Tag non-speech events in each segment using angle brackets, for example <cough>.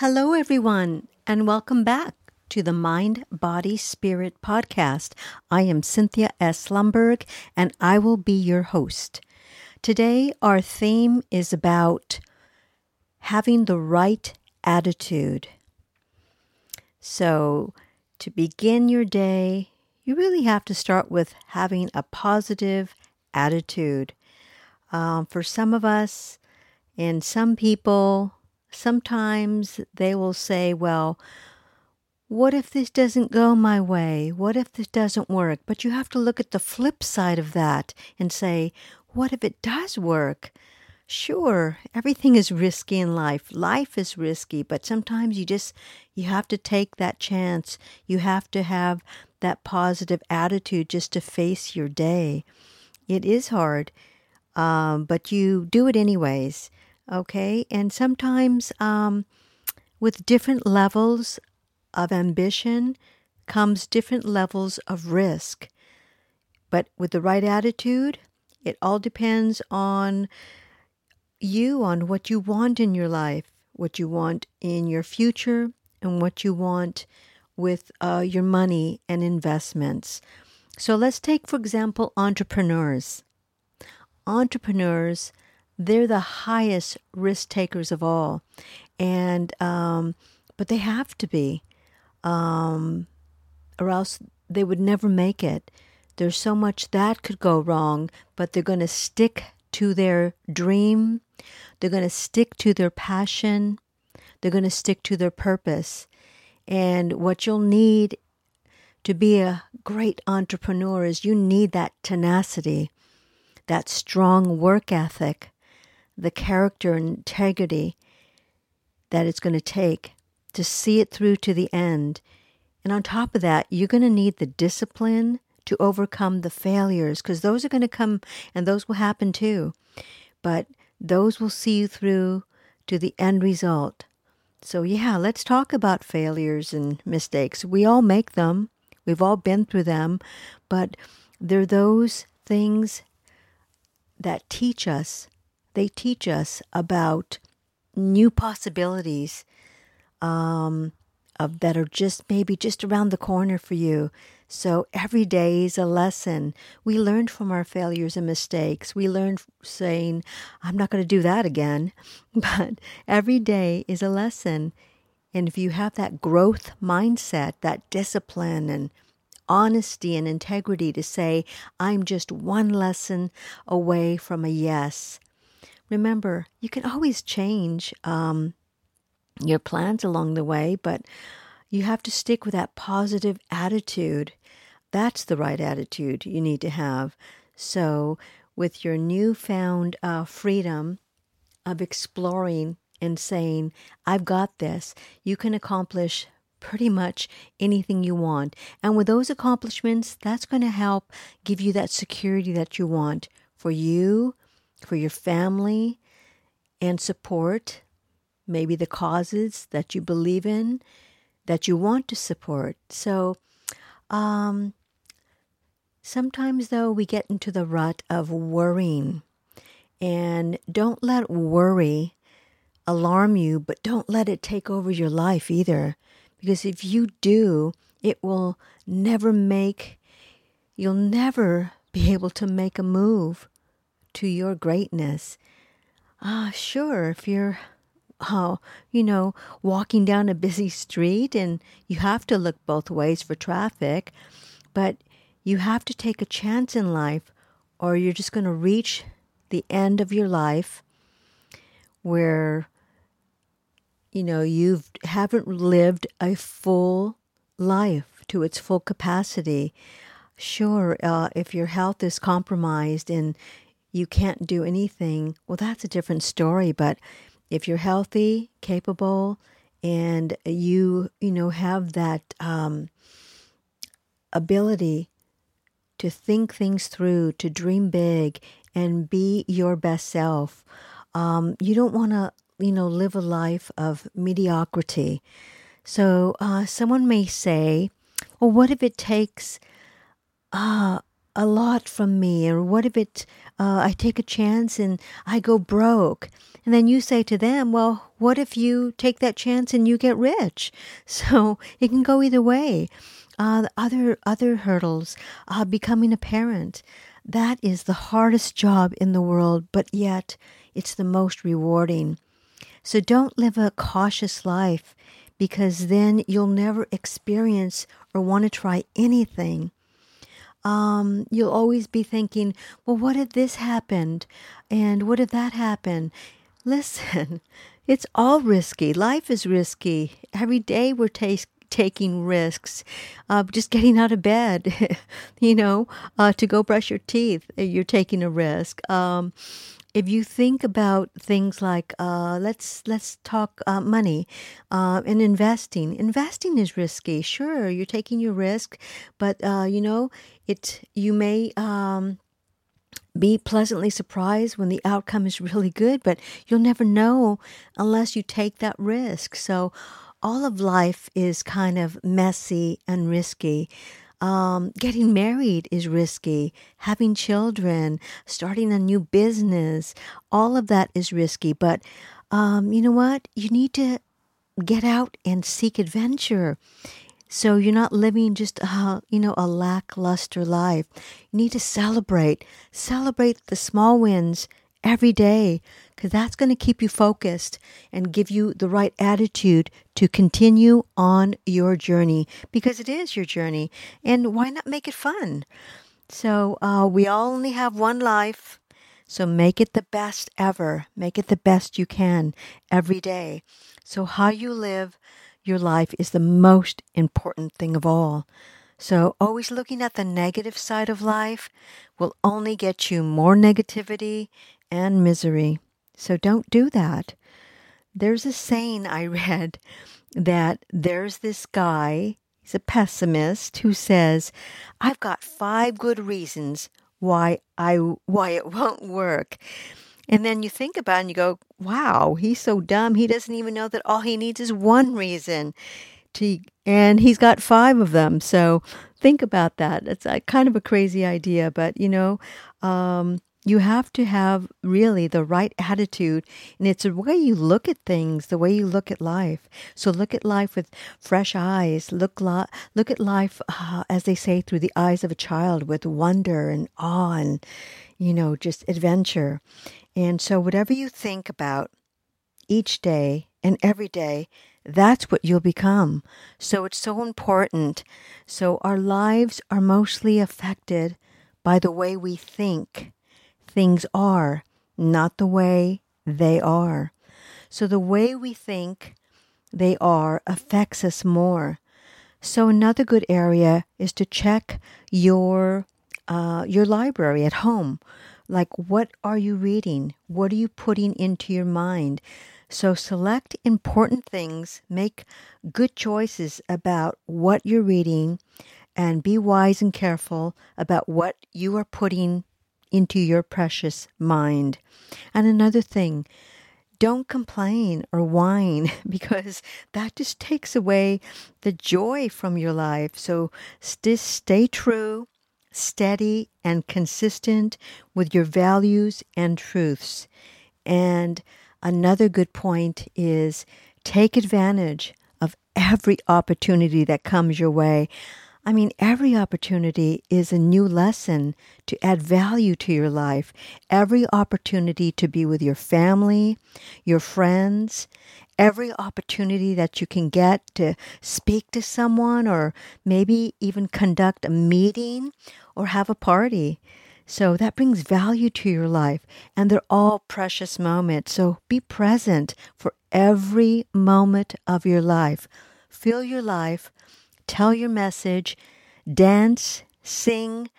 Hello, everyone, and welcome back to the Mind, Body, Spirit podcast. I am Cynthia S. Lumberg, and I will be your host. Today, our theme is about having the right attitude. So, to begin your day, you really have to start with having a positive attitude. Um, for some of us and some people, sometimes they will say, Well, what if this doesn't go my way? What if this doesn't work? But you have to look at the flip side of that and say, What if it does work? Sure, everything is risky in life. Life is risky, but sometimes you just you have to take that chance. You have to have that positive attitude just to face your day. It is hard, um, but you do it anyways. Okay, and sometimes um, with different levels of ambition comes different levels of risk. But with the right attitude, it all depends on you, on what you want in your life, what you want in your future, and what you want with uh, your money and investments. So let's take, for example, entrepreneurs. Entrepreneurs, they're the highest risk takers of all, and um, but they have to be, um, or else they would never make it. There's so much that could go wrong, but they're going to stick to their dream. They're going to stick to their passion. They're going to stick to their purpose. And what you'll need to be a great entrepreneur is you need that tenacity, that strong work ethic, the character and integrity that it's going to take to see it through to the end. And on top of that, you're going to need the discipline to overcome the failures because those are going to come and those will happen too. But those will see you through to the end result. So, yeah, let's talk about failures and mistakes. We all make them, we've all been through them, but they're those things that teach us. They teach us about new possibilities um, of, that are just maybe just around the corner for you. So every day is a lesson. We learn from our failures and mistakes. We learn saying, I'm not going to do that again. <laughs> But every day is a lesson. And if you have that growth mindset, that discipline and honesty and integrity to say, I'm just one lesson away from a yes. Remember, you can always change um, your plans along the way, but you have to stick with that positive attitude. That's the right attitude you need to have. So, with your newfound uh, freedom of exploring and saying, I've got this, you can accomplish pretty much anything you want. And with those accomplishments, that's going to help give you that security that you want for you, for your family, and support maybe the causes that you believe in, that you want to support. So, um, sometimes though, we get into the rut of worrying. And don't let worry alarm you, but don't let it take over your life either. Because if you do, it will never make, you'll never be able to make a move to your greatness. Ah, sure, if you're uh, you know, walking down a busy street and you have to look both ways for traffic, but you have to take a chance in life or you're just going to reach the end of your life where you know you haven't lived a full life to its full capacity sure uh, if your health is compromised and you can't do anything well that's a different story but if you're healthy, capable, and you you know have that um, ability to think things through, to dream big, and be your best self, um, you don't want to you know live a life of mediocrity. So uh, someone may say, "Well, what if it takes uh, a lot from me? Or what if it, uh, I take a chance and I go broke? And then you say to them, well, what if you take that chance and you get rich? <laughs> So it can go either way. Uh, other other hurdles, uh, becoming a parent, that is the hardest job in the world, but yet it's the most rewarding. So don't live a cautious life because then you'll never experience or want to try anything. Um, you'll always be thinking, well, what if this happened? And what if that happened? Listen, <laughs> it's all risky. Life is risky. Every day we're t- taking risks. Uh, just getting out of bed, <laughs> you know, uh, to go brush your teeth, you're taking a risk. Um, if you think about things like uh, let's let's talk uh, money uh, and investing. Investing is risky. Sure, you're taking your risk, but uh, you know it. You may. Um, be pleasantly surprised when the outcome is <laughs> really good, but you'll never know unless you take that risk. So, all of life is kind of messy and risky. Um, getting married is risky. Having children, starting a new business, all of that is risky. But um, you know what? You need to get out and seek adventure. So you're not living just a, you know, a lackluster life. You need to celebrate. Celebrate the small wins every day because that's going to keep you focused and give you the right attitude to continue on your journey because it is your journey. And why not make it fun? So, uh, we all only have one life. So, make it the best ever. Make it the best you can every day. So, how you live your life is the most important thing of all. So, always looking at the negative side of life will only get you more negativity and misery. So don't do that. There's a saying I <laughs> read that there's this guy, he's a pessimist, who says, I've got five good reasons why I why it <laughs> won't work. And then you think about it and you go, wow, he's so dumb. He doesn't even know that all he needs is one reason. To, and he's got five of them. So think about that. It's a, kind of a crazy idea, but you know, um, you have to have really the right attitude and it's the way you look at things the way you look at life so look at life with fresh eyes look lo- look at life uh, as they say through the eyes of a child with wonder and awe and you know just adventure and so whatever you think about each day and every day that's what you'll become so it's so important so our lives are mostly affected by the way we think things are, not the way they are. So the way we think they are affects us more. So another good area is to check your uh, your library at home. Like, what are you reading? What are you putting into your mind? So, select important things, make good choices about what you're reading, and be wise and careful about what you are putting into your precious mind. And another thing, don't complain or whine <laughs> because that just takes away the joy from your life. So just stay true, steady, and consistent with your values and truths. And another good point is take advantage of every opportunity that comes your way. I mean, every opportunity is a new lesson to add value to your life. Every opportunity to be with your family, your friends, every opportunity that you can get to speak to someone or maybe even conduct a meeting or have a party. So that brings value to your life, and they're all precious moments. So be present for every moment of your life. Feel your life tell your message, dance, sing,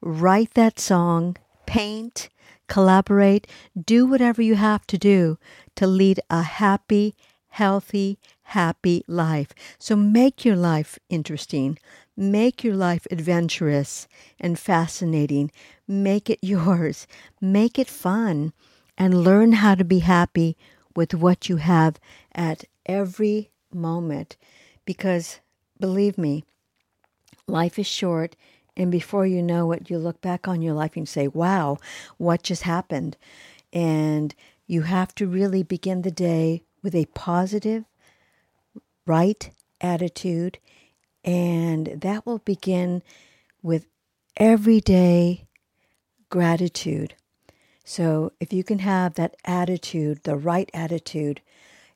write that song, paint, collaborate, do whatever you have to do to lead a happy, healthy, happy life. So make your life interesting. Make your life adventurous and fascinating. Make it <laughs> yours. Make it fun. And learn how to be happy with what you have at every moment. Because Believe me, life is short And before you know it, you look back on your life and say, wow, what just happened? And you have to really begin the day with a positive, right attitude. And that will begin with everyday gratitude. So if you can have that attitude, the right attitude,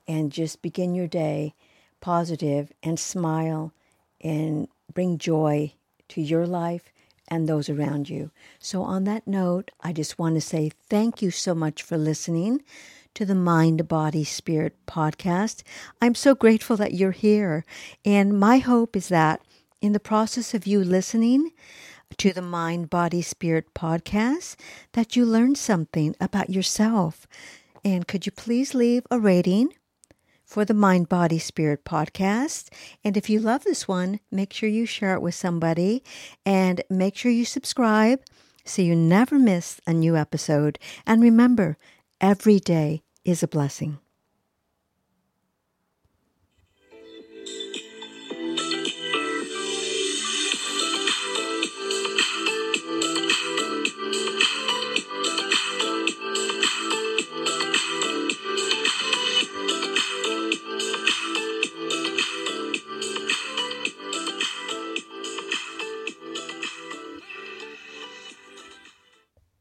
and just begin your day positive and smile and bring joy to your life and those around you. So, on that note, I just want to say thank you so much for listening to the Mind, Body, Spirit podcast. I'm so grateful that you're here. And my hope is that in the process of you listening, to the Mind, Body, Spirit podcast that you learn something about yourself. And could you please leave a rating for the Mind, Body, Spirit podcast? And if you love this one, make sure you share it with somebody and make sure you subscribe so you never miss a new episode. And remember, every day is a blessing.